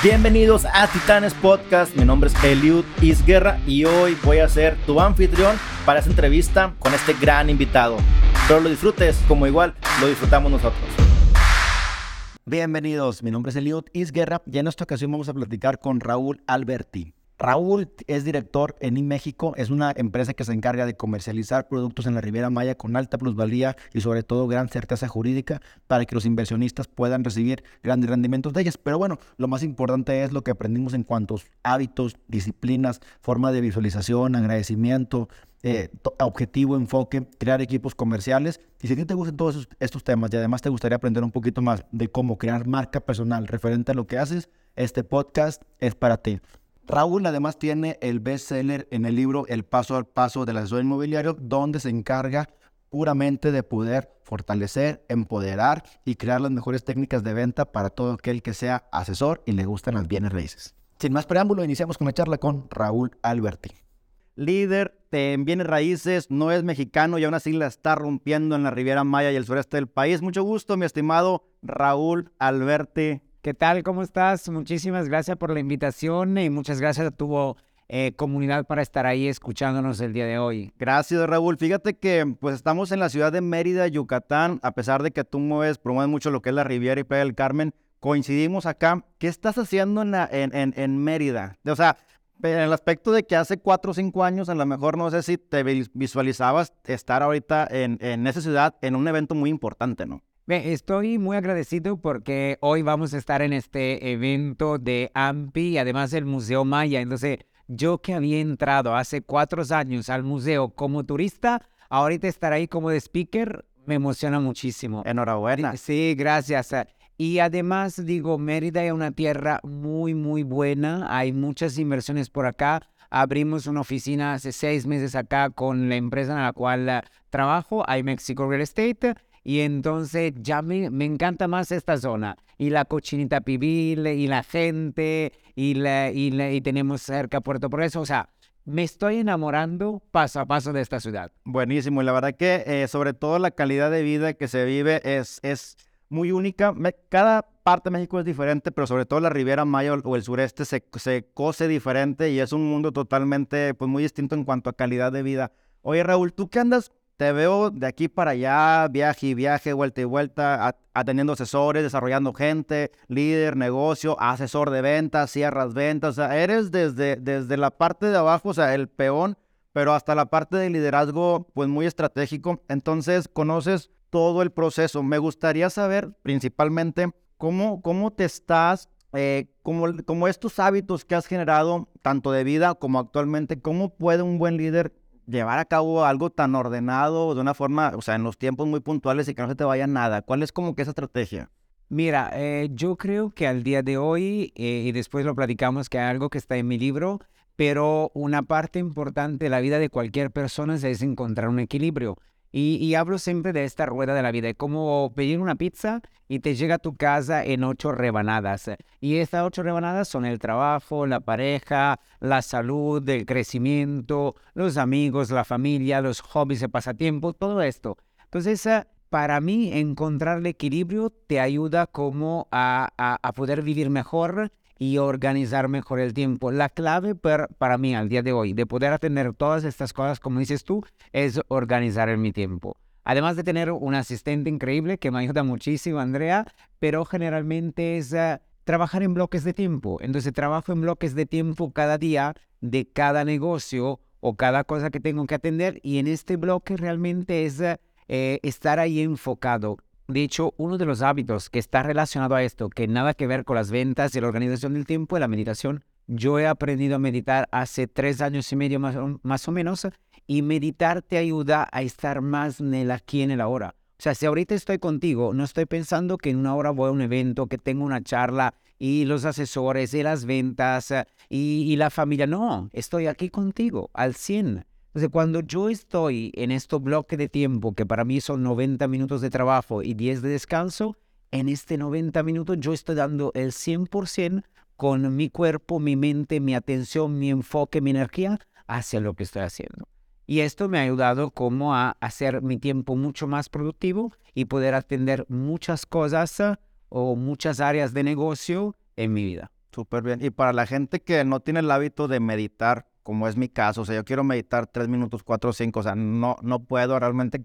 Bienvenidos a Titanes Podcast. Mi nombre es Eliud Isguerra y hoy voy a ser tu anfitrión para esta entrevista con este gran invitado. Pero lo disfrutes como igual lo disfrutamos nosotros. Bienvenidos, mi nombre es Eliud Isguerra y en esta ocasión vamos a platicar con Raúl Alberti. Raúl es director en IMéxico, es una empresa que se encarga de comercializar productos en la Riviera Maya con alta plusvalía y sobre todo gran certeza jurídica para que los inversionistas puedan recibir grandes rendimientos de ellas. Pero bueno, lo más importante es lo que aprendimos en cuanto a hábitos, disciplinas, forma de visualización, agradecimiento, eh, objetivo, enfoque, crear equipos comerciales. Y si a ti te gustan todos estos temas y además te gustaría aprender un poquito más de cómo crear marca personal referente a lo que haces, este podcast es para ti. Raúl además tiene el bestseller en el libro El paso al paso del asesor inmobiliario, donde se encarga puramente de poder fortalecer, empoderar y crear las mejores técnicas de venta para todo aquel que sea asesor y le gustan las bienes raíces. Sin más preámbulo, iniciamos con la charla con Raúl Alberti. Líder en bienes raíces, no es mexicano y aún así la está rompiendo en la Riviera Maya y el sureste del país. Mucho gusto, mi estimado Raúl Alberti. ¿Qué tal? ¿Cómo estás? Muchísimas gracias por la invitación y muchas gracias a tu eh, comunidad para estar ahí escuchándonos el día de hoy. Gracias, Raúl. Fíjate que pues estamos en la ciudad de Mérida, Yucatán, a pesar de que tú mueves, promueves mucho lo que es la Riviera y Playa del Carmen, coincidimos acá. ¿Qué estás haciendo en, en, en, Mérida? O sea, en el aspecto de que hace cuatro o cinco años, a lo mejor no sé si te visualizabas estar ahorita en, en esa ciudad en un evento muy importante, ¿no? Estoy muy agradecido porque hoy vamos a estar en este evento de AMPI y además el Museo Maya. Entonces, yo que había entrado hace cuatro años al museo como turista, ahorita estar ahí como de speaker me emociona muchísimo. Enhorabuena. Sí, gracias. Y además, digo, Mérida es una tierra muy, muy buena. Hay muchas inversiones por acá. Abrimos una oficina hace seis meses acá con la empresa en la cual eh, trabajo, iMexico Real Estate y entonces ya me, me, encanta más esta zona. Y la cochinita pibil, y la gente, y, la, y, tenemos cerca Puerto Progreso. O sea, me estoy enamorando paso a paso de esta ciudad. Buenísimo. Y la verdad que eh, sobre todo la calidad de vida que se vive es, es muy única. cada parte de México es diferente, pero sobre todo la Riviera Maya o el sureste se, se cose diferente y es un mundo totalmente, pues muy distinto en cuanto a calidad de vida. Oye, Raúl, tú qué andas te veo de aquí para allá, viaje y viaje, vuelta y vuelta, atendiendo asesores, desarrollando gente, líder, negocio, asesor de ventas, cierras ventas. O sea, eres desde, desde la parte de abajo, o sea, el peón, pero hasta la parte de liderazgo, pues muy estratégico. Entonces, conoces todo el proceso. Me gustaría saber principalmente cómo, cómo te estás, eh, cómo estos hábitos que has generado, tanto de vida como actualmente, cómo puede un buen líder llevar a cabo algo tan ordenado de una forma, o sea, en los tiempos muy puntuales y que no se te vaya nada? ¿Cuál es como que esa estrategia? Mira, eh, yo creo que al día de hoy, eh, y después lo platicamos, que hay algo que está en mi libro, pero una parte importante de la vida de cualquier persona es encontrar un equilibrio. Y, hablo siempre de esta rueda de la vida, como pedir una pizza y te llega a tu casa en ocho rebanadas. Y estas ocho rebanadas son el trabajo, la pareja, la salud, el crecimiento, los amigos, la familia, los hobbies, el pasatiempo, todo esto. Entonces, eh, para mí, encontrar el equilibrio te ayuda como a, a poder vivir mejor y organizar mejor el tiempo. La clave para mí al día de hoy de poder atender todas estas cosas, como dices tú, es organizar mi tiempo. Además de tener un asistente increíble que me ayuda muchísimo, Andrea, pero generalmente es eh, trabajar en bloques de tiempo. Entonces trabajo en bloques de tiempo cada día de cada negocio o cada cosa que tengo que atender y en este bloque realmente es eh, estar ahí enfocado de hecho, uno de los hábitos que está relacionado a esto, que nada que ver con las ventas y la organización del tiempo, es la meditación. Yo he aprendido a meditar hace tres años y medio más, o menos y meditar te ayuda a estar más en el aquí en el ahora. O sea, si ahorita estoy contigo, no estoy pensando que en una hora voy a un evento, que tengo una charla y los asesores y las ventas y, y la familia. No, estoy aquí contigo al 100. Entonces, cuando yo estoy en este bloque de tiempo, que para mí son 90 minutos de trabajo y 10 de descanso, en este 90 minutos yo estoy dando el 100% con mi cuerpo, mi mente, mi atención, mi enfoque, mi energía hacia lo que estoy haciendo. Y esto me ha ayudado como a hacer mi tiempo mucho más productivo y poder atender muchas cosas o muchas áreas de negocio en mi vida. Súper bien. Y para la gente que no tiene el hábito de meditar, como es mi caso, o sea, yo quiero meditar tres minutos, cuatro cinco, o sea, no, no puedo realmente.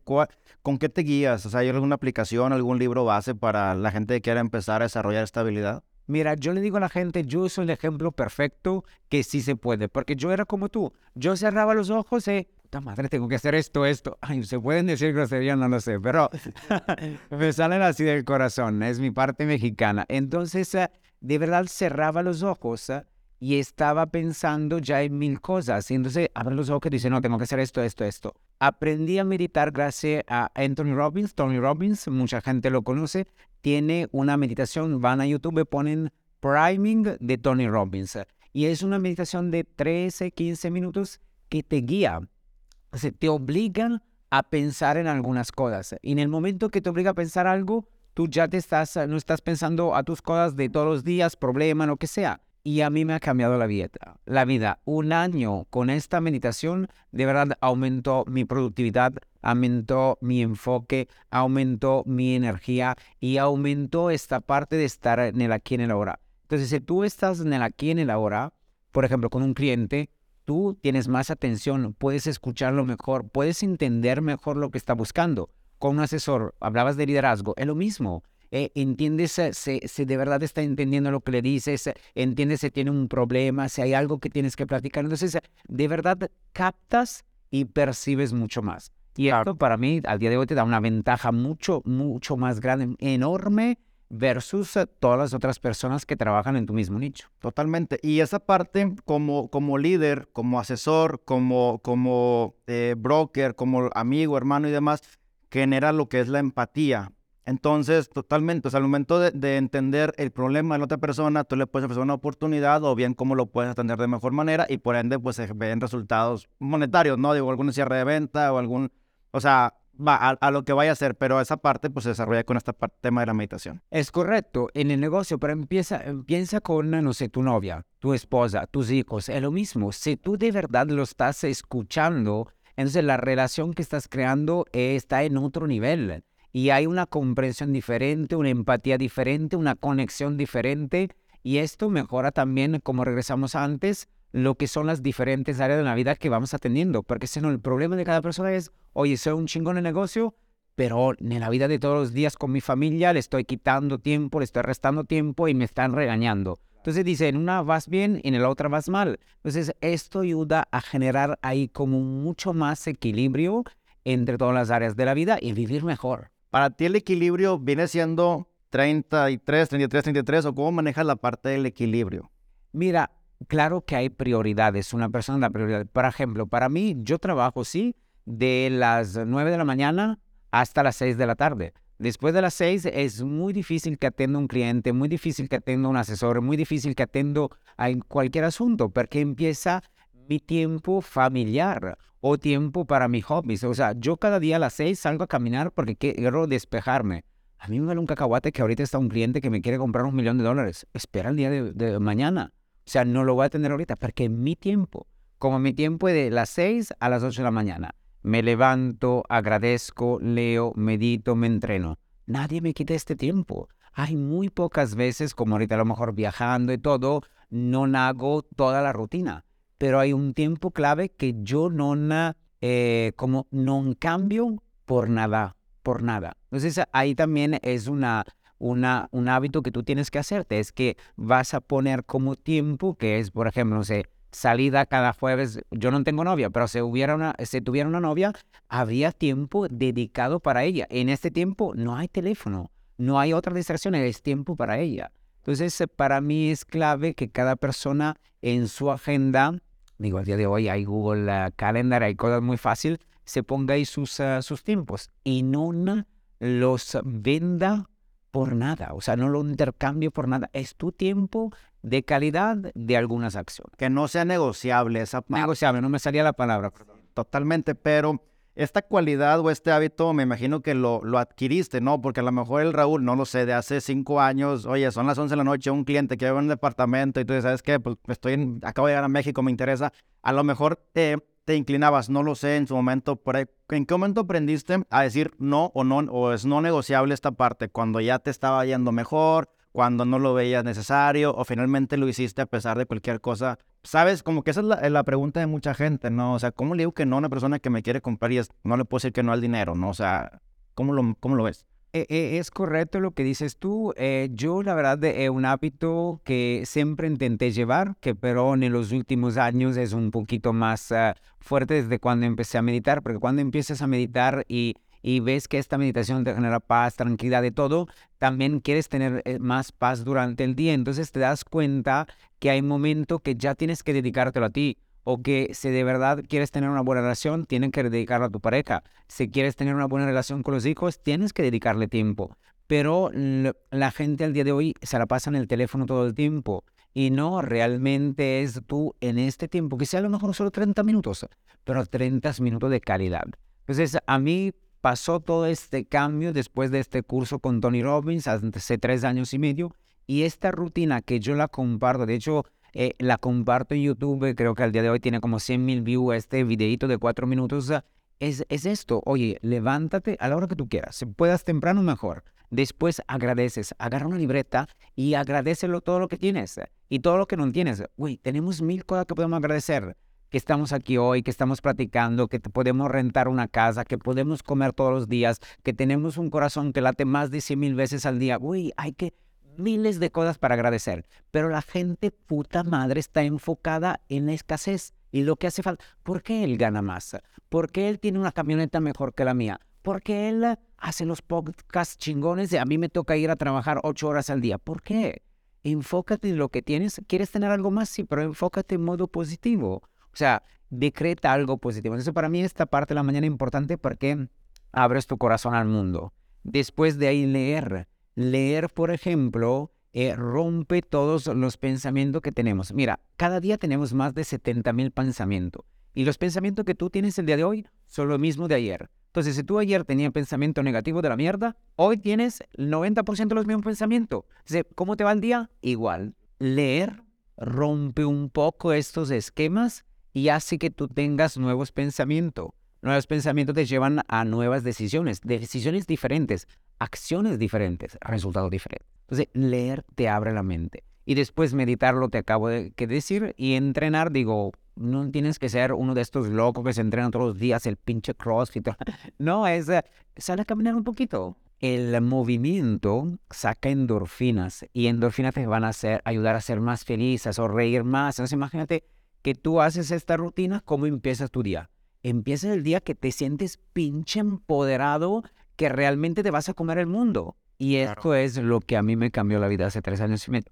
¿Con qué te guías? O sea, ¿hay alguna aplicación, algún libro base para la gente que quiera empezar a desarrollar esta habilidad? Mira, yo le digo a la gente, yo soy el ejemplo perfecto que sí se puede, porque yo era como tú. Yo cerraba los ojos y, puta madre, tengo que hacer esto, esto. Ay, se pueden decir groserías, no lo sé, pero me salen así del corazón, es mi parte mexicana. Entonces, eh, de verdad cerraba los ojos eh, y estaba pensando ya en mil cosas. Y entonces abre los ojos y dice, no, tengo que hacer esto, esto, esto. Aprendí a meditar gracias a Anthony Robbins. Tony Robbins, mucha gente lo conoce tiene una meditación, van a YouTube, ponen priming de Tony Robbins. Y es una meditación de 13, 15 minutos que te guía, o sea, te obliga a pensar en algunas cosas. Y en el momento que te obliga a pensar algo, tú ya te estás, no estás pensando a tus cosas de todos los días, problema, lo que sea. Y a mí me ha cambiado la vida. La vida. Un año con esta meditación, de verdad aumentó mi productividad, aumentó mi enfoque, aumentó mi energía y aumentó esta parte de estar en el aquí en el ahora. Entonces, si tú estás en el aquí en el ahora, por ejemplo, con un cliente, tú tienes más atención, puedes escucharlo mejor, puedes entender mejor lo que está buscando. Con un asesor, hablabas de liderazgo, es lo mismo. Eh, entiendes si, de verdad está entendiendo lo que le dices, entiendes si tiene un problema, si hay algo que tienes que platicar. Entonces, de verdad captas y percibes mucho más. Y esto para mí al día de hoy te da una ventaja mucho, mucho más grande, enorme versus eh, todas las otras personas que trabajan en tu mismo nicho. Totalmente. Y esa parte como, como líder, como asesor, como, como eh, broker, como amigo, hermano y demás, genera lo que es la empatía. Entonces, totalmente, o sea, al momento de, entender el problema de la otra persona, tú le puedes ofrecer una oportunidad o bien cómo lo puedes atender de mejor manera y por ende, pues se ven resultados monetarios, ¿no? Digo, algún cierre de venta o algún, o sea, va a, lo que vaya a hacer, pero esa parte pues se desarrolla con este tema de la meditación. Es correcto, en el negocio, pero empieza, empieza con, no sé, tu novia, tu esposa, tus hijos, es lo mismo. Si tú de verdad lo estás escuchando, entonces la relación que estás creando está en otro nivel y hay una comprensión diferente, una empatía diferente, una conexión diferente y esto mejora también, como regresamos antes, lo que son las diferentes áreas de la vida que vamos atendiendo, porque si no, el problema de cada persona es, oye, soy un chingón en negocio, pero en la vida de todos los días con mi familia le estoy quitando tiempo, le estoy restando tiempo y me están regañando. Entonces dice, en una vas bien en la otra vas mal. Entonces esto ayuda a generar ahí como mucho más equilibrio entre todas las áreas de la vida y vivir mejor. Para ti el equilibrio viene siendo 33, 33, 33 o cómo manejas la parte del equilibrio? Mira, claro que hay prioridades. Una persona la prioridad. Por ejemplo, para mí, yo trabajo, sí, de las 9 de la mañana hasta las 6 de la tarde. Después de las 6 es muy difícil que atienda un cliente, muy difícil que atienda un asesor, muy difícil que atienda cualquier asunto, porque empieza mi tiempo familiar o tiempo para mis hobbies. O sea, yo cada día a las seis salgo a caminar porque quiero despejarme. A mí me vale un cacahuate que ahorita está un cliente que me quiere comprar un millón de dólares. Espera el día de, mañana. O sea, no lo voy a tener ahorita porque mi tiempo, como mi tiempo es de las seis a las ocho de la mañana, me levanto, agradezco, leo, medito, me entreno. Nadie me quita este tiempo. Hay muy pocas veces, como ahorita a lo mejor viajando y todo, no hago toda la rutina pero hay un tiempo clave que yo no, eh, como no cambio por nada, por nada. Entonces ahí también es una, una, un hábito que tú tienes que hacerte, es que vas a poner como tiempo, que es, por ejemplo, no sé, salida cada jueves, yo no tengo novia, pero si, hubiera una, si tuviera una novia, había tiempo dedicado para ella. En este tiempo no hay teléfono, no hay otra distracción, es tiempo para ella. Entonces, para mí es clave que cada persona en su agenda digo, al día de hoy hay Google Calendar, hay cosas muy fáciles, se ponga ahí sus, ah, sus tiempos y no los venda por nada, o sea, no lo intercambio por nada, es tu tiempo de calidad de algunas acciones. Que no sea negociable esa Negociable, no me salía la palabra. Totalmente, pero esta cualidad o este hábito me imagino que lo, lo, adquiriste, ¿no? Porque a lo mejor el Raúl, no lo sé, de hace cinco años, oye, son las 11 de la noche, un cliente que lleva un departamento y tú dices, ¿sabes qué? Pues estoy en, acabo de llegar a México, me interesa. A lo mejor te, inclinabas, no lo sé, en su momento, ¿en qué momento aprendiste a decir no o no, o es no negociable esta parte? Cuando ya te estaba yendo mejor, cuando no lo veías necesario o finalmente lo hiciste a pesar de cualquier cosa. Sabes, como que esa es la, la pregunta de mucha gente, ¿no? O sea, ¿cómo le digo que no a una persona que me quiere comprar y no le puedo decir que no al dinero, ¿no? O sea, ¿cómo lo, cómo lo ves? E- e- Es correcto lo que dices tú. Eh, yo, la verdad, es un hábito que siempre intenté llevar, que pero en los últimos años es un poquito más ah, fuerte desde cuando empecé a meditar, porque cuando empiezas a meditar y, y ves que esta meditación te genera paz, tranquilidad de todo, también quieres tener eh, más paz durante el día. Entonces te das cuenta que hay momentos que ya tienes que dedicártelo a ti. O que si de verdad quieres tener una buena relación, tienes que dedicarlo a tu pareja. Si quieres tener una buena relación con los hijos, tienes que dedicarle tiempo. Pero la gente al día de hoy se la pasa en el teléfono todo el tiempo. Y no, realmente es tú en este tiempo, que sea a lo mejor solo 30 minutos, pero 30 minutos de calidad. Entonces, a mí pasó todo este cambio después de este curso con Tony Robbins hace tres años y medio. Y esta rutina que yo la comparto, de hecho, eh, la comparto en YouTube, creo que al día de hoy tiene como 100 mil views este videito de cuatro minutos. ah, Es, es esto, oye, levántate a la hora que tú quieras, si puedas temprano mejor. Después agradeces, agarra una libreta y agradecelo todo lo que tienes y todo lo que no tienes. Güey, tenemos mil cosas que podemos agradecer. Que estamos aquí hoy, que estamos platicando, que te podemos rentar una casa, que podemos comer todos los días, que tenemos un corazón que late más de 100 mil veces al día. Güey, hay que miles de cosas para agradecer, pero la gente puta madre está enfocada en la escasez y lo que hace falta. ¿Por qué él gana más? ¿Por qué él tiene una camioneta mejor que la mía? ¿Por qué él hace los podcasts chingones y a mí me toca ir a trabajar ocho horas al día? ¿Por qué? Enfócate en lo que tienes. ¿Quieres tener algo más? Sí, pero enfócate en modo positivo. O sea, decreta algo positivo. Entonces, para mí esta parte de la mañana es importante porque abres tu corazón al mundo. Después de ahí leer. Leer, por ejemplo, eh, rompe todos los pensamientos que tenemos. Mira, cada día tenemos más de 70 mil pensamientos. Y los pensamientos que tú tienes el día de hoy son lo mismo de ayer. Entonces, si tú ayer tenías pensamiento negativo de la mierda, hoy tienes el 90% de los mismos pensamientos. Entonces, ¿cómo te va el día? Igual. Leer rompe un poco estos esquemas y hace que tú tengas nuevos pensamientos. Nuevos pensamientos te llevan a nuevas decisiones, decisiones diferentes, acciones diferentes, resultados diferentes. Entonces, leer te abre la mente. Y después meditarlo, te acabo de decir, y entrenar, digo, no tienes que ser uno de estos locos que se entrenan todos los días, el pinche crossfit. No, es, eh, sale a caminar un poquito. El movimiento saca endorfinas y endorfinas te van a hacer, ayudar a ser más felices o reír más. Entonces, imagínate que tú haces esta rutina, ¿cómo empiezas tu día? Empieza el día que te sientes pinche empoderado, que realmente te vas a comer el mundo. Y Claro. esto es lo que a mí me cambió la vida hace tres años y medio.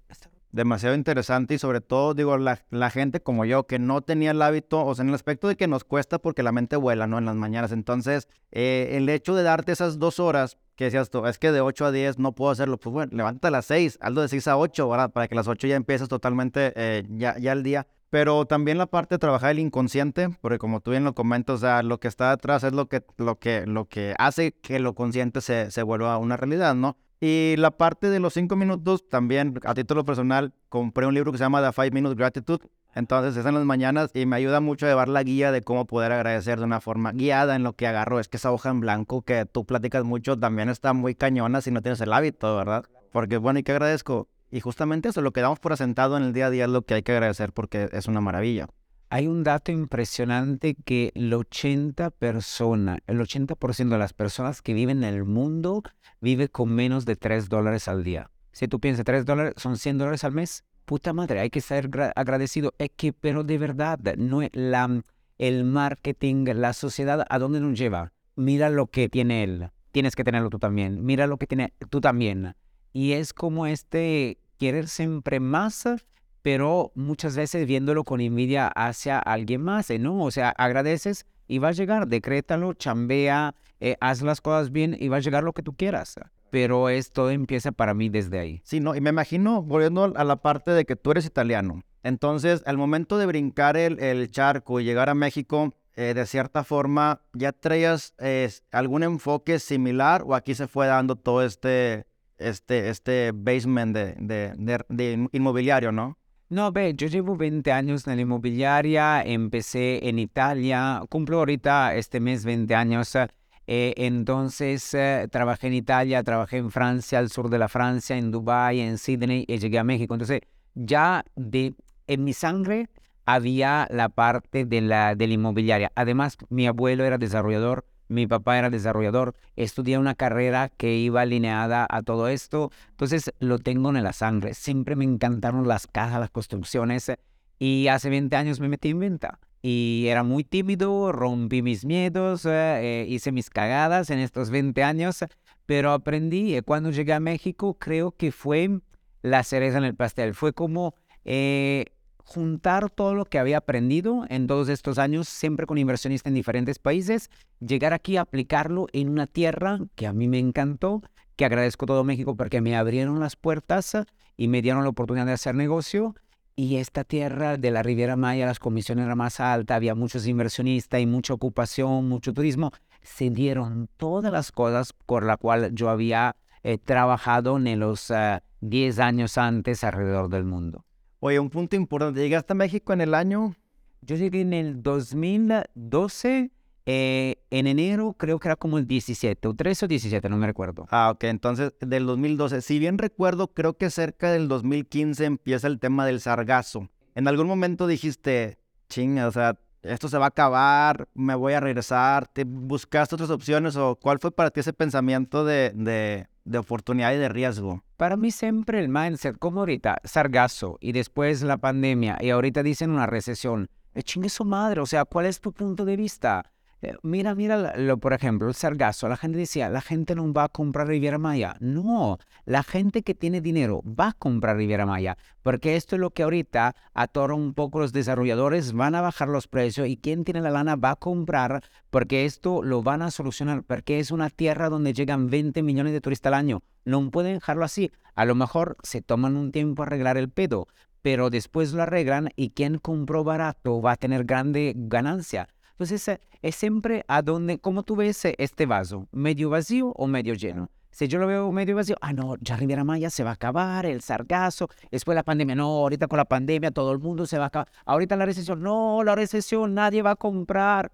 Demasiado interesante y sobre todo, digo, la, la gente como yo que no tenía el hábito, o sea, en el aspecto de que nos cuesta porque la mente vuela, ¿no? En las mañanas. Entonces, eh, el hecho de darte esas dos horas, que decías tú, es que de 8 a 10 no puedo hacerlo, pues bueno, levántate a las 6, hazlo de 6 a 8, ¿verdad? Para que a las 8 ya empieces totalmente eh, ya, ya el día. Pero también la parte de trabajar el inconsciente, porque como tú bien lo comentas, o lo que está detrás es lo que, lo que, lo que hace que lo consciente se, se vuelva una realidad, ¿no? Y la parte de los cinco minutos, también a título personal, compré un libro que se llama The Five Minute Gratitude. Entonces es en las mañanas y me ayuda mucho a llevar la guía de cómo poder agradecer de una forma guiada en lo que agarro. Es que esa hoja en blanco que tú platicas mucho también está muy cañona si no tienes el hábito, ¿verdad? Porque bueno, ¿y qué agradezco? Y justamente eso, lo que damos por asentado en el día a día es lo que hay que agradecer porque es una maravilla. Hay un dato impresionante que el 80 persona, el 80% de las personas que viven en el mundo vive con menos de 3 dólares al día. Si tú piensas 3 dólares son 100 dólares al mes, puta madre, hay que ser gra- agradecido. Es que, pero de verdad, no es la, el marketing, la sociedad, ¿a dónde nos lleva? Mira lo que tiene él, tienes que tenerlo tú también. Mira lo que tiene tú también. Y es como este querer siempre más pero muchas veces viéndolo con envidia hacia alguien más, ¿eh? ¿no? O sea, agradeces y va a llegar, decrétalo, chambea, eh, haz las cosas bien y va a llegar lo que tú quieras. Pero esto empieza para mí desde ahí. Sí, no, y me imagino, volviendo a la parte de que tú eres italiano. Entonces, al momento de brincar el, el charco y llegar a México, eh, de cierta forma, ¿ya traías eh, algún enfoque similar o aquí se fue dando todo este, este, este basement de, de, de- de inmobiliario, no? No, ve, yo llevo 20 años en la inmobiliaria, empecé en Italia, cumplo ahorita este mes 20 años. Eh, entonces eh, trabajé en Italia, trabajé en Francia, al sur de la Francia, en Dubái, en Sydney y llegué a México. Entonces ya de, en mi sangre había la parte de la, de la inmobiliaria. Además, mi abuelo era desarrollador, mi papá era desarrollador, estudié una carrera que iba alineada a todo esto, entonces lo tengo en la sangre. Siempre me encantaron las casas, las construcciones y hace 20 años me metí en venta y era muy tímido, rompí mis miedos, eh, hice mis cagadas en estos 20 años, pero aprendí. Eh, cuando llegué a México, creo que fue la cereza en el pastel. Fue como eh, juntar todo lo que había aprendido en todos estos años, siempre con inversionistas en diferentes países, llegar aquí a aplicarlo en una tierra que a mí me encantó, que agradezco todo México porque me abrieron las puertas y me dieron la oportunidad de hacer negocio y esta tierra de la Riviera Maya, las comisiones eran más altas, había muchos inversionistas y mucha ocupación, mucho turismo. Se dieron todas las cosas por las cuales yo había eh, trabajado en los 10 ah, años antes alrededor del mundo. Oye, un punto importante, ¿llegaste a México en el año? Yo llegué en el 2012 eh, en enero creo que era como el 17, o 13 o 17, no me recuerdo. Ah, ok, entonces del 2012. Si bien recuerdo, creo que cerca del 2015 empieza el tema del sargazo. En algún momento dijiste, chinga, o sea, esto se va a acabar, me voy a regresar. ¿Te buscaste otras opciones o cuál fue para ti ese pensamiento de, de, de oportunidad y de riesgo? Para mí siempre el mindset, como ahorita, sargazo y después la pandemia y ahorita dicen una recesión. Eh, chingue su madre, o sea, ¿cuál es tu punto de vista? Eh, mira, mira, lo, por ejemplo, el sargazo. La gente decía, la gente no va a comprar Riviera Maya. No, la gente que tiene dinero va a comprar Riviera Maya, porque esto es lo que ahorita atora un poco los desarrolladores, van a bajar los precios y quien tiene la lana va a comprar, porque esto lo van a solucionar, porque es una tierra donde llegan 20 millones de turistas al año. No pueden dejarlo así. A lo mejor se toman un tiempo a arreglar el pedo, pero después lo arreglan y quien compró barato va a tener grande ganancia. Entonces, eh, es siempre a donde, ¿cómo tú ves eh, este vaso? ¿Medio vacío o medio lleno? Si yo lo veo medio vacío, ah, no, ya Riviera Maya se va a acabar, el sargazo, después la pandemia, no, ahorita con la pandemia todo el mundo se va a acabar, ahorita la recesión, no, la recesión, nadie va a comprar.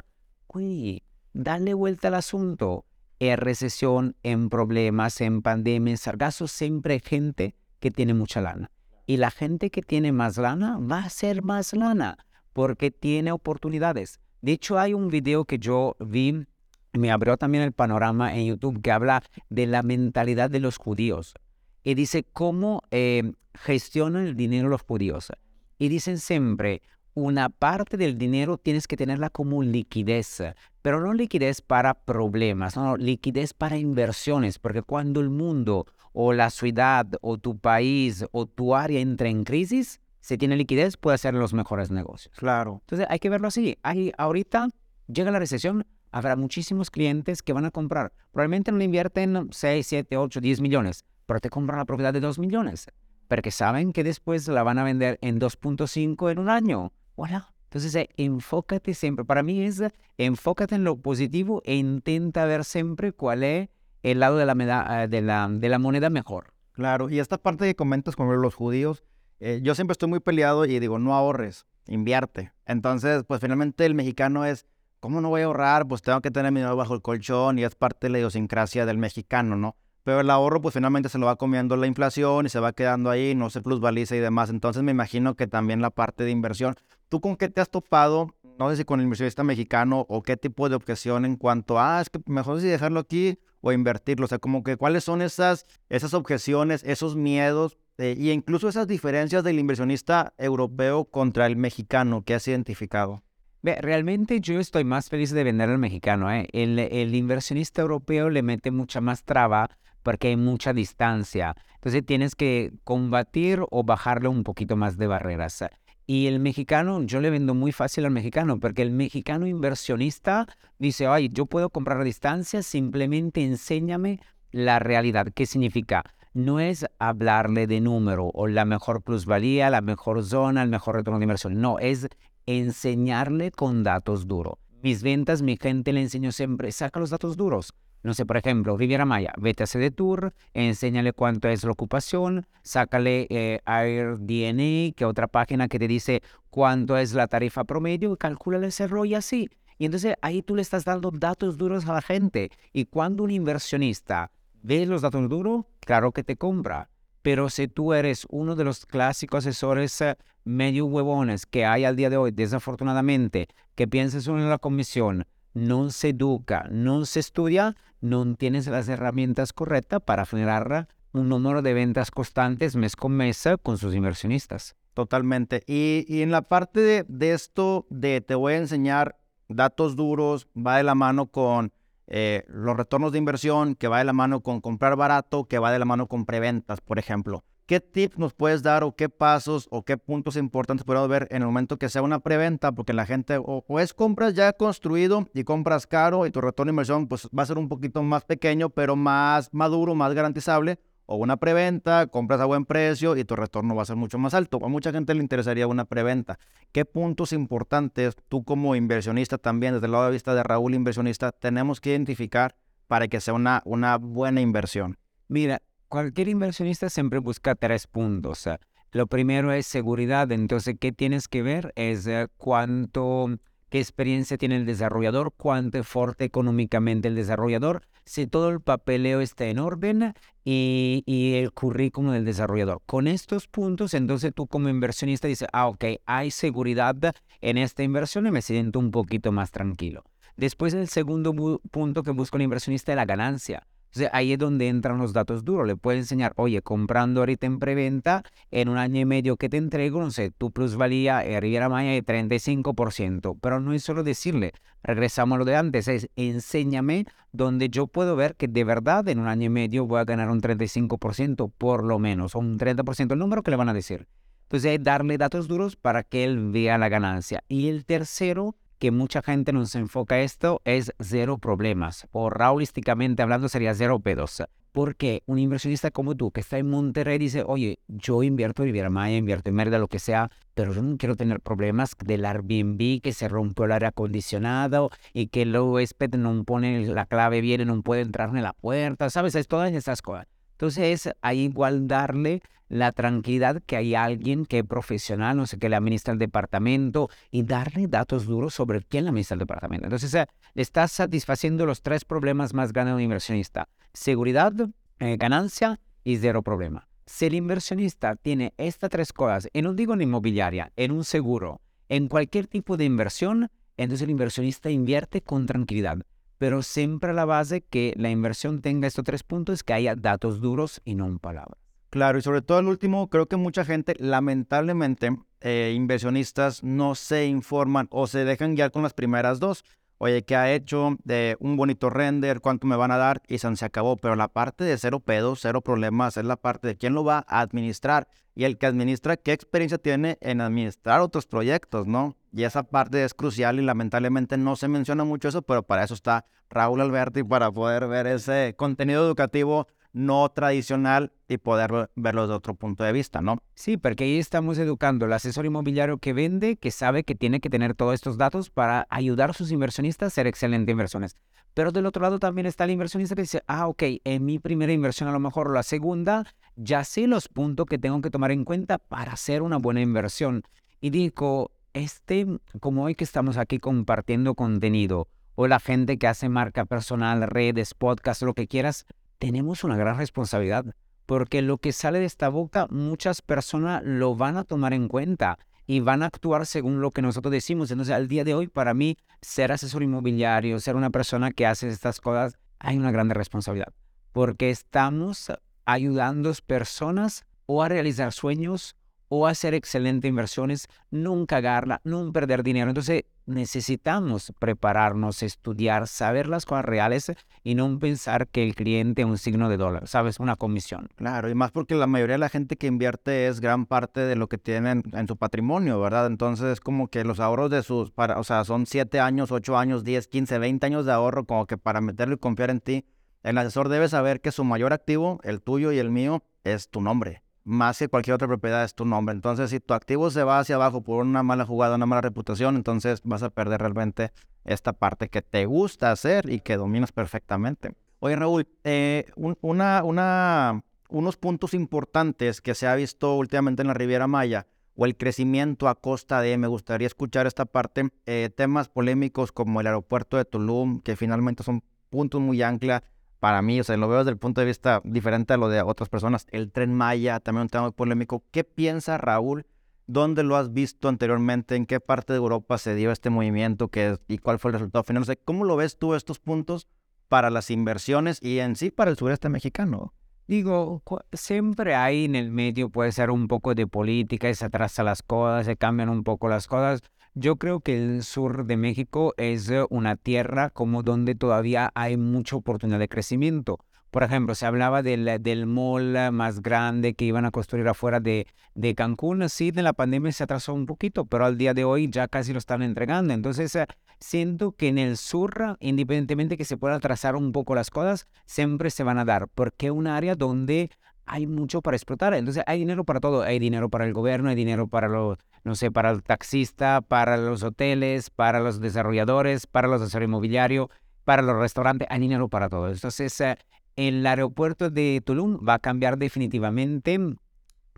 Uy, dale vuelta al asunto. En recesión, en problemas, en pandemia, en sargazo, siempre hay gente que tiene mucha lana. Y la gente que tiene más lana va a ser más lana porque tiene oportunidades. De hecho, hay un video que yo vi, me abrió también el panorama en YouTube, que habla de la mentalidad de los judíos. Y dice cómo eh, gestionan el dinero los judíos. Y dicen siempre, una parte del dinero tienes que tenerla como liquidez, pero no liquidez para problemas, no, liquidez para inversiones, porque cuando el mundo o la ciudad o tu país o tu área entra en crisis, si tiene liquidez, puede hacer los mejores negocios. Claro. Entonces hay que verlo así. Hay, ahorita llega la recesión, habrá muchísimos clientes que van a comprar. Probablemente no le invierten 6, 7, 8, 10 millones, pero te compran la propiedad de 2 millones, porque saben que después la van a vender en 2.5 en un año. Voilà. Entonces, eh, enfócate siempre. Para mí es enfócate en lo positivo e intenta ver siempre cuál es el lado de la, de la, de la moneda mejor. Claro, y esta parte que comentas con los judíos, eh, yo siempre estoy muy peleado y digo, no ahorres, invierte. Entonces, pues finalmente el mexicano es, ¿cómo no voy a ahorrar? Pues tengo que tener mi dinero bajo el colchón y es parte de la idiosincrasia del mexicano, ¿no? Pero el ahorro, pues finalmente se lo va comiendo la inflación y se va quedando ahí, no se plusvaliza y demás. Entonces me imagino que también la parte de inversión. ¿Tú con qué te has topado? No sé si con el inversionista mexicano o qué tipo de objeción en cuanto a, ah, es que mejor si dejarlo aquí o invertirlo. O sea, como que cuáles son esas, esas objeciones, esos miedos eh, y incluso esas diferencias del inversionista europeo contra el mexicano que has identificado. realmente yo estoy más feliz de vender al mexicano. ¿eh? El, el, inversionista europeo le mete mucha más traba porque hay mucha distancia. Entonces tienes que combatir o bajarle un poquito más de barreras. Y el mexicano, yo le vendo muy fácil al mexicano, porque el mexicano inversionista dice, ay, yo puedo comprar a distancia, simplemente enséñame la realidad. ¿Qué significa? No es hablarle de número o la mejor plusvalía, la mejor zona, el mejor retorno de inversión. No, es enseñarle con datos duros. Mis ventas, mi gente le enseño siempre, saca los datos duros. No sé, por ejemplo, Riviera Maya, vete a CD Tour, enséñale cuánto es la ocupación, sácale eh, AirDNA, que otra página que te dice cuánto es la tarifa promedio, y calcúlale ese rollo así. Y entonces ahí tú le estás dando datos duros a la gente. Y cuando un inversionista ve los datos duros, claro que te compra. Pero si tú eres uno de los clásicos asesores eh, medio huevones que hay al día de hoy, desafortunadamente, que piensas en la comisión, no se educa, no se estudia, no tienes las herramientas correctas para generar un número de ventas constantes mes con mes eh, con sus inversionistas. Totalmente. Y, y en la parte de, de, esto de te voy a enseñar datos duros, va de la mano con eh, los retornos de inversión, que va de la mano con comprar barato, que va de la mano con preventas, por ejemplo. ¿Qué tips nos puedes dar o qué pasos o qué puntos importantes podemos ver en el momento que sea una preventa? Porque la gente o, o, es compras ya construido y compras caro y tu retorno de inversión pues va a ser un poquito más pequeño, pero más maduro, más garantizable o una preventa, compras a buen precio y tu retorno va a ser mucho más alto. A mucha gente le interesaría una preventa. ¿Qué puntos importantes tú como inversionista también, desde el lado de vista de Raúl inversionista, tenemos que identificar para que sea una, una buena inversión? Mira, cualquier inversionista siempre busca tres puntos. Lo primero es seguridad. Entonces, ¿qué tienes que ver? Es eh, cuánto qué experiencia tiene el desarrollador, cuánto fuerte económicamente el desarrollador, si todo el papeleo está en orden y, el currículum del desarrollador. Con estos puntos, entonces tú como inversionista dices, ah, ok, hay seguridad en esta inversión y me siento un poquito más tranquilo. Después el segundo punto que busca el inversionista es la ganancia. Entonces ahí es donde entran los datos duros. Le puede enseñar, oye, comprando ahorita en preventa, en un año y medio que te entrego, no sé, tu plusvalía en Riviera Maya de 35%. Pero no es solo decirle, regresamos a lo de antes, es enséñame donde yo puedo ver que de verdad en un año y medio voy a ganar un 35% por lo menos, o un 30% el número que le van a decir. Entonces es darle datos duros para que él vea la ganancia. Y el tercero que mucha gente nos enfoca esto es cero problemas, o raulísticamente hablando sería cero pedos. Porque un inversionista como tú que está en Monterrey dice, oye, yo invierto en Riviera Maya, invierto en Mérida, lo que sea, pero yo no quiero tener problemas del Airbnb, que se rompió el aire acondicionado y que el huésped no pone la clave bien y no puede entrar en la puerta, ¿sabes? Es todas esas cosas. Entonces es ahí igual darle la tranquilidad que hay alguien que es profesional, no sé, que le administra el departamento y darle datos duros sobre quién le administra el departamento. Entonces le estás satisfaciendo los tres problemas más grandes de un inversionista. Seguridad, eh, ganancia y cero problema. Si el inversionista tiene estas tres cosas, y no digo en inmobiliaria, en un seguro, en cualquier tipo de inversión, entonces el inversionista invierte con tranquilidad pero siempre a la base que la inversión tenga estos tres puntos, que haya datos duros y no palabras. Claro, y sobre todo el último, creo que mucha gente, lamentablemente, eh, inversionistas no se informan o se dejan guiar con las primeras dos. Oye, ¿qué ha hecho? De un bonito render, ¿cuánto me van a dar? Y se acabó. Pero la parte de cero pedos, cero problemas, es la parte de quién lo va a administrar. Y el que administra, ¿qué experiencia tiene en administrar otros proyectos, no? Y esa parte es crucial y lamentablemente no se menciona mucho eso, pero para eso está Raúl Alberti, para poder ver ese contenido educativo no tradicional y poder verlo desde otro punto de vista, ¿no? Sí, porque ahí estamos educando al asesor inmobiliario que vende, que sabe que tiene que tener todos estos datos para ayudar a sus inversionistas a hacer excelentes inversiones. Pero del otro lado también está el inversionista que dice, ah, ok, en mi primera inversión a lo mejor la segunda, ya sé los puntos que tengo que tomar en cuenta para hacer una buena inversión. Y digo, este, como hoy que estamos aquí compartiendo contenido, o la gente que hace marca personal, redes, podcast, lo que quieras, tenemos una gran responsabilidad, porque lo que sale de esta boca muchas personas lo van a tomar en cuenta y van a actuar según lo que nosotros decimos. Entonces, al día de hoy, para mí, ser asesor inmobiliario, ser una persona que hace estas cosas, hay una gran responsabilidad, porque estamos ayudando a personas o a realizar sueños o hacer excelentes inversiones, nunca cagarla, no perder dinero. Entonces necesitamos prepararnos, estudiar, saber las cosas reales y no pensar que el cliente es un signo de dólar, ¿sabes? Una comisión. Claro, y más porque la mayoría de la gente que invierte es gran parte de lo que tienen en su patrimonio, ¿verdad? Entonces es como que los ahorros de sus, para, o sea, son 7 años, 8 años, 10, 15, 20 años de ahorro como que para meterlo y confiar en ti. El asesor debe saber que su mayor activo, el tuyo y el mío, es tu nombre más que cualquier otra propiedad es tu nombre. Entonces, si tu activo se va hacia abajo por una mala jugada, una mala reputación, entonces vas a perder realmente esta parte que te gusta hacer y que dominas perfectamente. Oye, Raúl, eh, una, una, unos puntos importantes que se ha visto últimamente en la Riviera Maya. o el crecimiento a costa de, me gustaría escuchar esta parte, eh, temas polémicos como el aeropuerto de Tulum, que finalmente son puntos muy ancla para mí, o sea, lo veo desde el punto de vista diferente a lo de otras personas. El tren Maya, también un tema muy polémico. ¿Qué piensa Raúl? ¿Dónde lo has visto anteriormente? ¿En qué parte de Europa se dio este movimiento? ¿Qué, ¿Y cuál fue el resultado final? No ¿cómo lo ves tú estos puntos para las inversiones y en sí para el sureste mexicano? Digo, siempre hay en el medio, puede ser un poco de política, se atrasa las cosas, se cambian un poco las cosas. Yo creo que el sur de México es eh, una tierra como donde todavía hay mucha oportunidad de crecimiento. Por ejemplo, se hablaba del, del mall más grande que iban a construir afuera de, de Cancún. Sí, de la pandemia se atrasó un poquito, pero al día de hoy ya casi lo están entregando. Entonces, eh, siento que en el sur, independientemente que se pueda atrasar un poco las cosas, siempre se van a dar, porque es un área donde hay mucho para explotar. Entonces, hay dinero para todo. Hay dinero para el gobierno, hay dinero para los, no sé, para el taxista, para los hoteles, para los desarrolladores, para los asesores inmobiliarios, para los restaurantes. Hay dinero para todo. Entonces, eh, el aeropuerto de Tulum va a cambiar definitivamente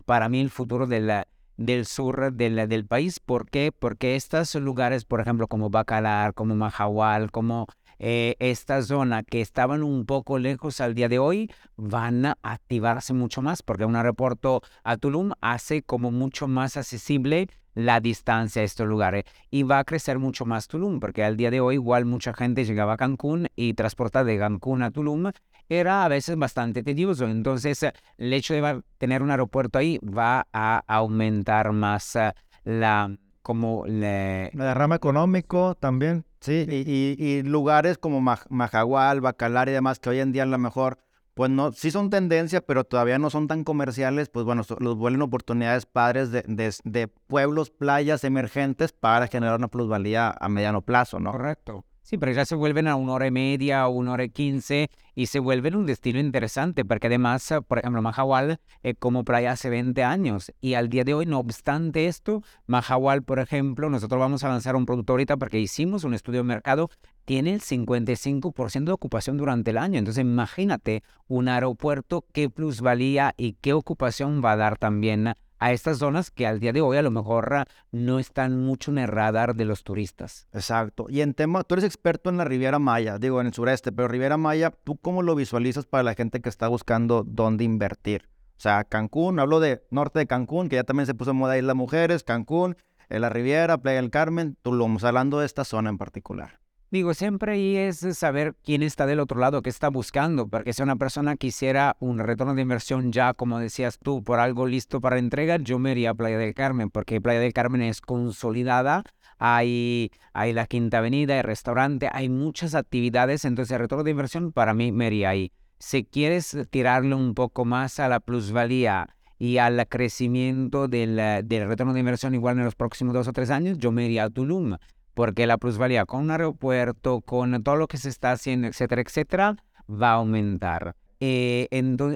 para mí el futuro del sur del país. ¿Por qué? Porque estos lugares, por ejemplo, como Bacalar, como Mahahual, como eh, esta zona que estaban un poco lejos al día de hoy, van a activarse mucho más, porque un aeropuerto a Tulum hace como mucho más accesible la distancia a estos lugares y va a crecer mucho más Tulum, porque al día de hoy igual mucha gente llegaba a Cancún y transportar de Cancún a Tulum era a veces bastante tedioso. Entonces, el hecho de tener un aeropuerto ahí va a aumentar más eh, la como la derrama económico también. Sí, y, lugares como Majagual, Bacalar y demás, que hoy en día a lo mejor, pues no, sí son tendencia, pero todavía no son tan comerciales, pues bueno, los vuelven oportunidades padres de, de pueblos, playas emergentes para generar una plusvalía a mediano plazo, ¿no? Correcto. Sí, pero ya se vuelven a una hora y media una hora y quince y se vuelven un destino interesante porque además, eh, por ejemplo, Mahahual eh, como playa hace 20 años y al día de hoy, no obstante esto, Mahahual, por ejemplo, nosotros vamos a lanzar un producto ahorita porque hicimos un estudio de mercado, tiene el 55% de ocupación durante el año. Entonces, imagínate un aeropuerto, qué plusvalía y qué ocupación va a dar también a estas zonas que al día de hoy a lo mejor ah, no están mucho en el radar de los turistas. Exacto. Y en tema, tú eres experto en la Riviera Maya, digo en el sureste, pero Riviera Maya, ¿tú cómo lo visualizas para la gente que está buscando dónde invertir? O sea, Cancún, hablo de norte de Cancún, que ya también se puso en moda Isla Mujeres, Cancún, en la Riviera, Playa del Carmen, Tulum, hablando de esta zona en particular. Digo, siempre ahí es saber quién está del otro lado, qué está buscando, porque si una persona quisiera un retorno de inversión ya, como decías tú, por algo listo para entrega, yo me iría a Playa del Carmen, porque Playa del Carmen es consolidada, hay, hay la Quinta Avenida, hay restaurante, hay muchas actividades, entonces el retorno de inversión para mí me iría ahí. Si quieres tirarle un poco más a la plusvalía y al crecimiento del, del retorno de inversión igual en los próximos dos o tres años, yo me iría a Tulum porque la plusvalía con un aeropuerto, con todo lo que se está haciendo, etcétera, etcétera, va a aumentar. Eh,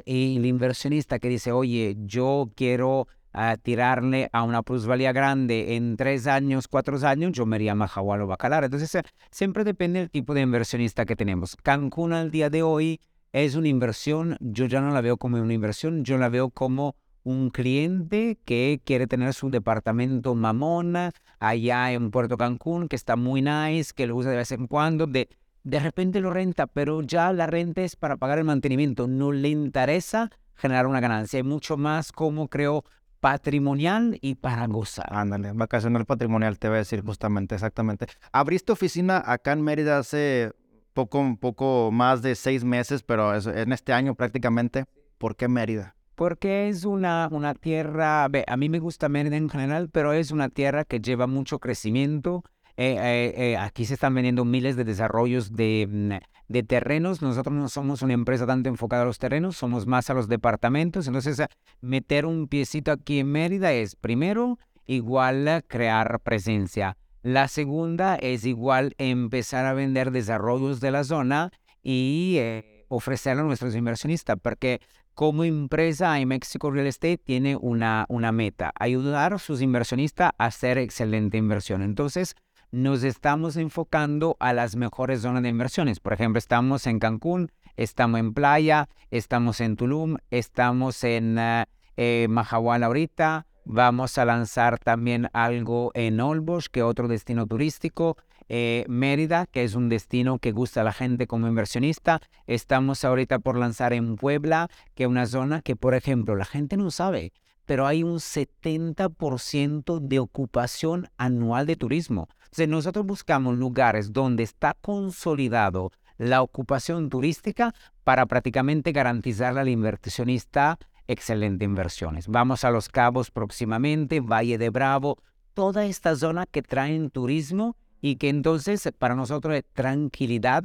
y el inversionista que dice, oye, yo quiero ah, tirarle a una plusvalía grande en tres años, cuatro años, yo me iría a o Bacalar. Entonces, siempre depende del tipo de inversionista que tenemos. Cancún al día de hoy es una inversión, yo ya no la veo como una inversión, yo la veo como un cliente que quiere tener su departamento mamona allá en Puerto Cancún, que está muy nice, que lo usa de vez en cuando, de, de repente lo renta, pero ya la renta es para pagar el mantenimiento, no le interesa generar una ganancia, hay mucho más como creo patrimonial y para gozar. Ándale, vacacional patrimonial te voy a decir justamente, exactamente. Abriste oficina acá en Mérida hace poco, un poco más de seis meses, pero en este año prácticamente. ¿Por qué Mérida? Porque es una, una tierra, a mí me gusta Mérida en general, pero es una tierra que lleva mucho crecimiento. Eh, eh, eh, aquí se están vendiendo miles de desarrollos de, mm, de, terrenos. Nosotros no somos una empresa tanto enfocada a los terrenos, somos más a los departamentos. Entonces, meter un piecito aquí en Mérida es, primero, igual crear presencia. La segunda es igual empezar a vender desarrollos de la zona y ofrecerlo a nuestros inversionistas, porque como empresa Mexico Real Estate tiene una, una meta, ayudar a sus inversionistas a hacer excelente inversión. Entonces, nos estamos enfocando a las mejores zonas de inversiones. Por ejemplo, estamos en Cancún, estamos en Playa, estamos en Tulum, estamos en uh, ahorita, Vamos a lanzar también algo en Olbosch, que es otro destino turístico. Eh, Mérida, que es un destino que gusta a la gente como inversionista. Estamos ahorita por lanzar en Puebla, que es una zona que, por ejemplo, la gente no sabe, pero hay un 70% de ocupación anual de turismo. Entonces, nosotros buscamos lugares donde está consolidado la ocupación turística para prácticamente garantizarle al inversionista excelentes inversiones. Vamos a Los Cabos próximamente, Valle de Bravo, toda esta zona que traen turismo y que entonces para nosotros es tranquilidad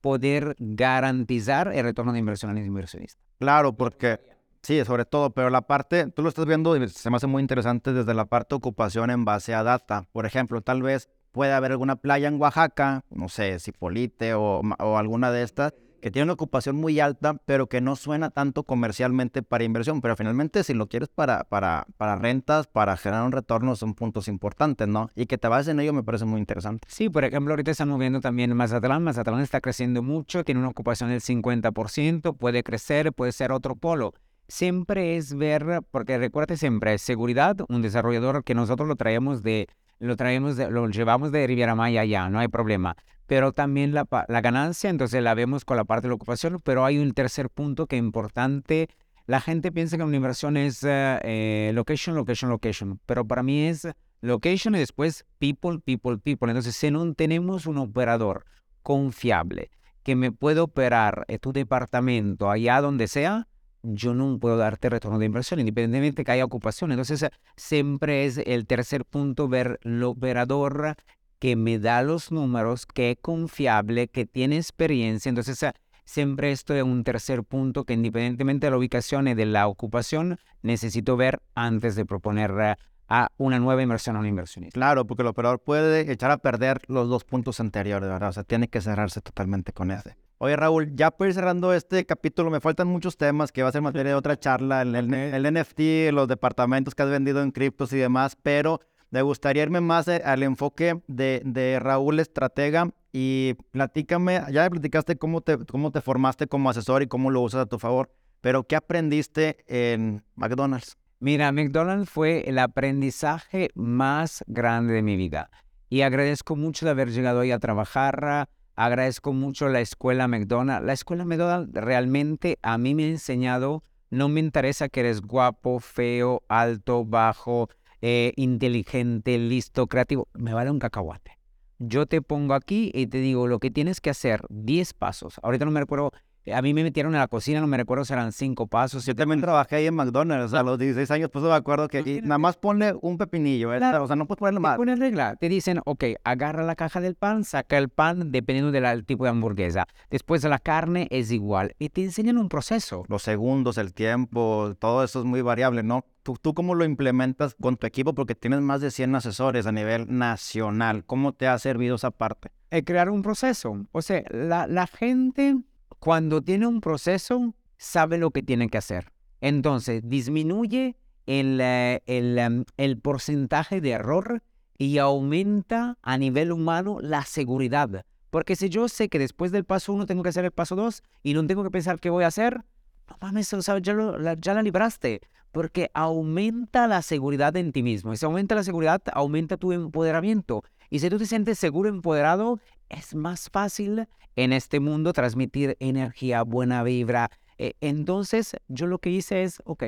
poder garantizar el retorno de inversión al inversionista. Claro, porque sí, sobre todo, pero la parte, tú lo estás viendo se me hace muy interesante desde la parte de ocupación en base a data. Por ejemplo, tal vez puede haber alguna playa en Oaxaca, no sé, Cipolite o, o alguna de estas, que tiene una ocupación muy alta, pero que no suena tanto comercialmente para inversión. Pero finalmente, si lo quieres para, para, para rentas, para generar un retorno, son puntos importantes, ¿no? Y que te bases en ello me parece muy interesante. Sí, por ejemplo, ahorita estamos viendo también Mazatlán. Mazatlán está creciendo mucho, tiene una ocupación del 50%, puede crecer, puede ser otro polo. Siempre es ver, porque recuerda siempre, seguridad, un desarrollador que nosotros lo traemos de lo traemos, lo llevamos de Riviera Maya allá, no hay problema pero también la, la, ganancia, entonces la vemos con la parte de la ocupación, pero hay un tercer punto que es importante. La gente piensa que una inversión es eh, eh, location, location, location, pero para mí es location y después people, people, people. Entonces, si no tenemos un operador confiable que me puede operar en tu departamento allá donde sea, yo no puedo darte retorno de inversión, independientemente que haya ocupación. Entonces, siempre es el tercer punto ver el operador que me da los números, que es confiable, que tiene experiencia. Entonces, ah, siempre esto es un tercer punto que independientemente de la ubicación y de la ocupación, necesito ver antes de proponer ah, a una nueva inversión a un inversionista. Claro, porque el operador puede echar a perder los dos puntos anteriores, ¿verdad? O sea, tiene que cerrarse totalmente con ese. Oye, Raúl, ya por ir cerrando este capítulo, me faltan muchos temas que va a ser materia de otra charla, el, el NFT, los departamentos que has vendido en criptos y demás, pero me gustaría irme más eh, al enfoque de, Raúl Estratega y platícame, ya me platicaste cómo te, cómo te formaste como asesor y cómo lo usas a tu favor, pero ¿qué aprendiste en McDonald's? Mira, McDonald's fue el aprendizaje más grande de mi vida y agradezco mucho de haber llegado ahí a trabajar. Agradezco mucho la escuela McDonald's. La escuela McDonald's realmente a mí me ha enseñado, no me interesa que eres guapo, feo, alto, bajo, eh, inteligente, listo, creativo, me vale un cacahuate. Yo te pongo aquí y te digo lo que tienes que hacer, 10 pasos. Ahorita no me recuerdo a mí me metieron en la cocina, no me recuerdo si eran cinco pasos. Yo también trabajé ahí en McDonald's a los 16 años, pues me acuerdo que nada más ponle un pepinillo, ¿eh? o sea, no puedes ponerle más. Te regla, te dicen, ok, agarra la caja del pan, saca el pan dependiendo del tipo de hamburguesa. Después la carne es igual y te enseñan un proceso. Los segundos, el tiempo, todo eso es muy variable, ¿no? ¿Tú, ¿Tú cómo lo implementas con tu equipo? Porque tienes más de 100 asesores a nivel nacional. ¿Cómo te ha servido esa parte? El crear un proceso. O sea, la, la gente cuando tiene un proceso, sabe lo que tiene que hacer. Entonces, disminuye el, eh, em, el, porcentaje de error y aumenta a nivel humano la seguridad. Porque si yo sé que después del paso uno tengo que hacer el paso dos y no tengo que pensar qué voy a hacer, no mames, ya, la, ya la libraste. Porque aumenta la seguridad en ti mismo. Y si aumenta la seguridad, aumenta tu empoderamiento. Y si tú te sientes seguro, empoderado, es más fácil en este mundo transmitir energía, buena vibra. Eh, entonces, yo lo que hice es, ok,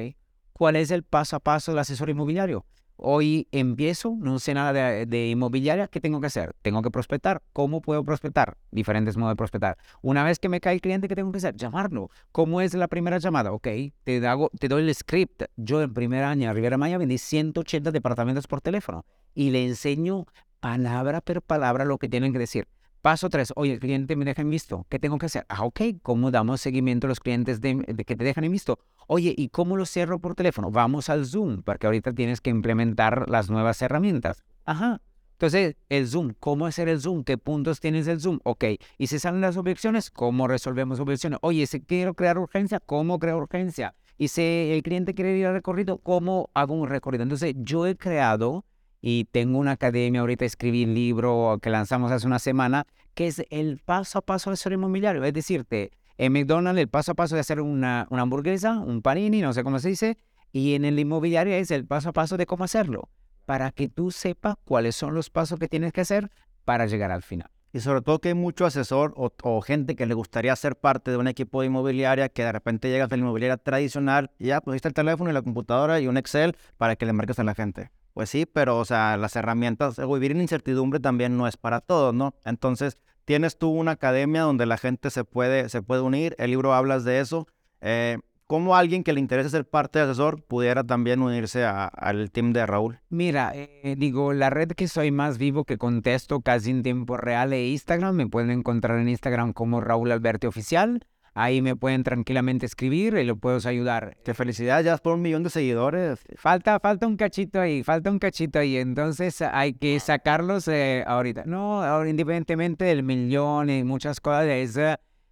¿cuál es el paso a paso del asesor inmobiliario? Hoy empiezo, no sé nada de, inmobiliaria, ¿qué tengo que hacer? Tengo que prospectar. ¿Cómo puedo prospectar? Diferentes modos de prospectar. Una vez que me cae el cliente, ¿qué tengo que hacer? Llamarlo. ¿Cómo es la primera llamada? Ok, te, doy el script. Yo en primer año en Riviera Maya vendí 180 departamentos por teléfono y le enseño palabra por palabra lo que tienen que decir. Paso tres, oye, el cliente me deja en visto. ¿Qué tengo que hacer? Ah, ok, ¿cómo damos seguimiento a los clientes que te dejan en visto? Oye, ¿y cómo lo cierro por teléfono? Vamos al Zoom, porque ahorita tienes que implementar las nuevas herramientas. Ajá. Entonces, el Zoom, ¿cómo hacer el Zoom? ¿Qué puntos tienes el Zoom? Ok. ¿Y si salen las objeciones? ¿Cómo resolvemos objeciones? Oye, si quiero crear urgencia, ¿cómo creo urgencia? Y si el cliente quiere ir al recorrido, ¿cómo hago un recorrido? Entonces, yo he creado y tengo una academia, ahorita escribí un libro que lanzamos hace una semana, que es el paso a paso del ser inmobiliario. Es decirte, en McDonald's el paso a paso de hacer una, una hamburguesa, un panini, no sé cómo se dice, Y en el inmobiliario es el paso a paso de cómo hacerlo, para que tú sepas cuáles son los pasos que tienes que hacer para llegar al final. Y sobre todo que hay mucho asesor o, gente que le gustaría ser parte de un equipo de inmobiliaria que de repente llegas a la inmobiliaria tradicional y ya, está el teléfono y la computadora y un Excel para que le marques a la gente. Pues sí, pero o sea, las herramientas, vivir en incertidumbre también no es para todos, ¿no? Entonces, tienes tú una academia donde la gente se puede, se puede unir, el libro hablas de eso. Eh, ¿Cómo alguien que le interese ser parte de asesor pudiera también unirse al team de Raúl? Mira, eh, digo, la red que soy más vivo, que contesto casi en tiempo real es Instagram. Me pueden encontrar en Instagram como Raúl Alberti Oficial. Ahí me pueden tranquilamente escribir y lo puedo ayudar. Qué felicidad, ya por un millón de seguidores. Falta, falta un cachito ahí, falta un cachito ahí. Entonces hay que sacarlos eh, ahorita. No, ahora, independientemente del millón y muchas cosas, es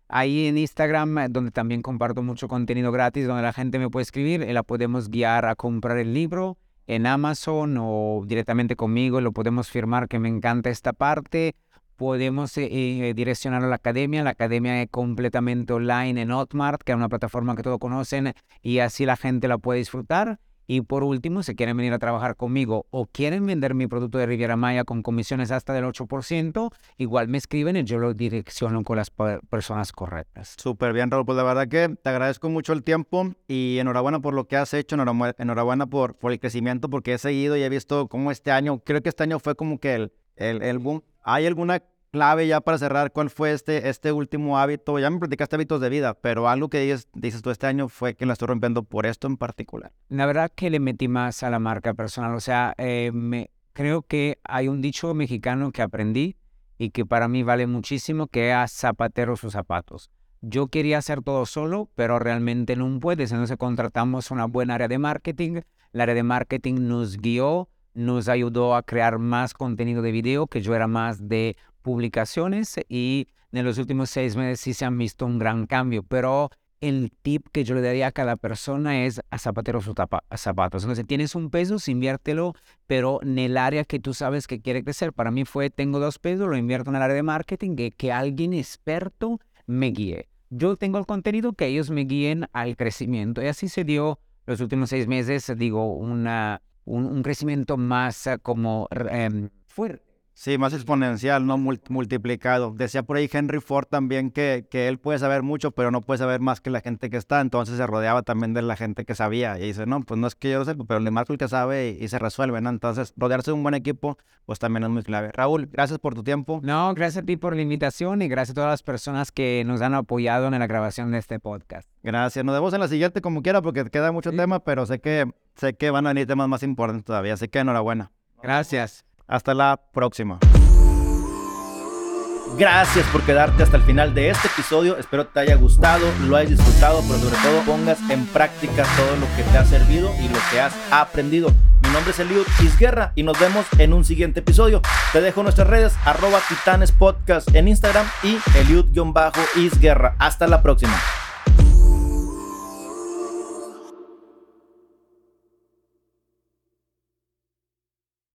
Ahí en Instagram, eh, donde también comparto mucho contenido gratis, donde la gente me puede escribir, y la podemos guiar a comprar el libro en Amazon o directamente conmigo, lo podemos firmar que me encanta esta parte. Podemos eh, eh, direccionar a la academia. La academia es completamente online en Hotmart, que es una plataforma que todos conocen y así la gente la puede disfrutar. Y por último, si quieren venir a trabajar conmigo o quieren vender mi producto de Riviera Maya con comisiones hasta del 8%, igual me escriben y yo lo direcciono con las personas correctas. Súper bien, Raúl. Pues la verdad que te agradezco mucho el tiempo y enhorabuena por lo que has hecho, enhorabuena por, por el crecimiento, porque he seguido y he visto cómo este año, creo que este año fue como que el, el, el boom. ¿Hay alguna clave ya para cerrar, ¿cuál fue este, este último hábito? Ya me platicaste hábitos de vida, pero algo que dices, dices tú este año fue que la estoy rompiendo por esto en particular. La verdad que le metí más a la marca personal, o sea, eh, me, creo que hay un dicho mexicano que aprendí y que para mí vale muchísimo, que es zapatero sus zapatos. Yo quería hacer todo solo, pero realmente no puedes, entonces contratamos una buena área de marketing, la área de marketing nos guió, nos ayudó a crear más contenido de video, que yo era más de publicaciones y en los últimos seis meses sí se han visto un gran cambio, pero el tip que yo le daría a cada persona es a zapateros o zapatos. Entonces, tienes un peso, inviértelo, pero en el área que tú sabes que quiere crecer. Para mí fue, tengo dos pesos, lo invierto en el área de marketing, que, que alguien experto me guíe. Yo tengo el contenido, que ellos me guíen al crecimiento. Y así se dio los últimos seis meses, digo, una, un, crecimiento más eh, como em, fuerte Sí, más exponencial, no multiplicado. Decía por ahí Henry Ford también que, que él puede saber mucho, pero no puede saber más que la gente que está. Entonces se rodeaba también de la gente que sabía. Y dice, no, pues no es que yo lo sepa, pero le marco el que sabe y, se resuelve, ¿no? Entonces, rodearse de un buen equipo, pues también es muy clave. Raúl, gracias por tu tiempo. No, gracias a ti por la invitación y gracias a todas las personas que nos han apoyado en la grabación de este podcast. Gracias. Nos vemos en la siguiente como quiera porque queda mucho tema, pero sé que, sé que van a venir temas más importantes todavía. Así que enhorabuena. Gracias. Hasta la próxima. Gracias por quedarte hasta el final de este episodio. Espero te haya gustado, lo hayas disfrutado, pero sobre todo pongas en práctica todo lo que te ha servido y lo que has aprendido. Mi nombre es Eliud Isguerra y nos vemos en un siguiente episodio. Te dejo nuestras redes arroba titanes podcast en Instagram y Eliud-Isguerra. Hasta la próxima.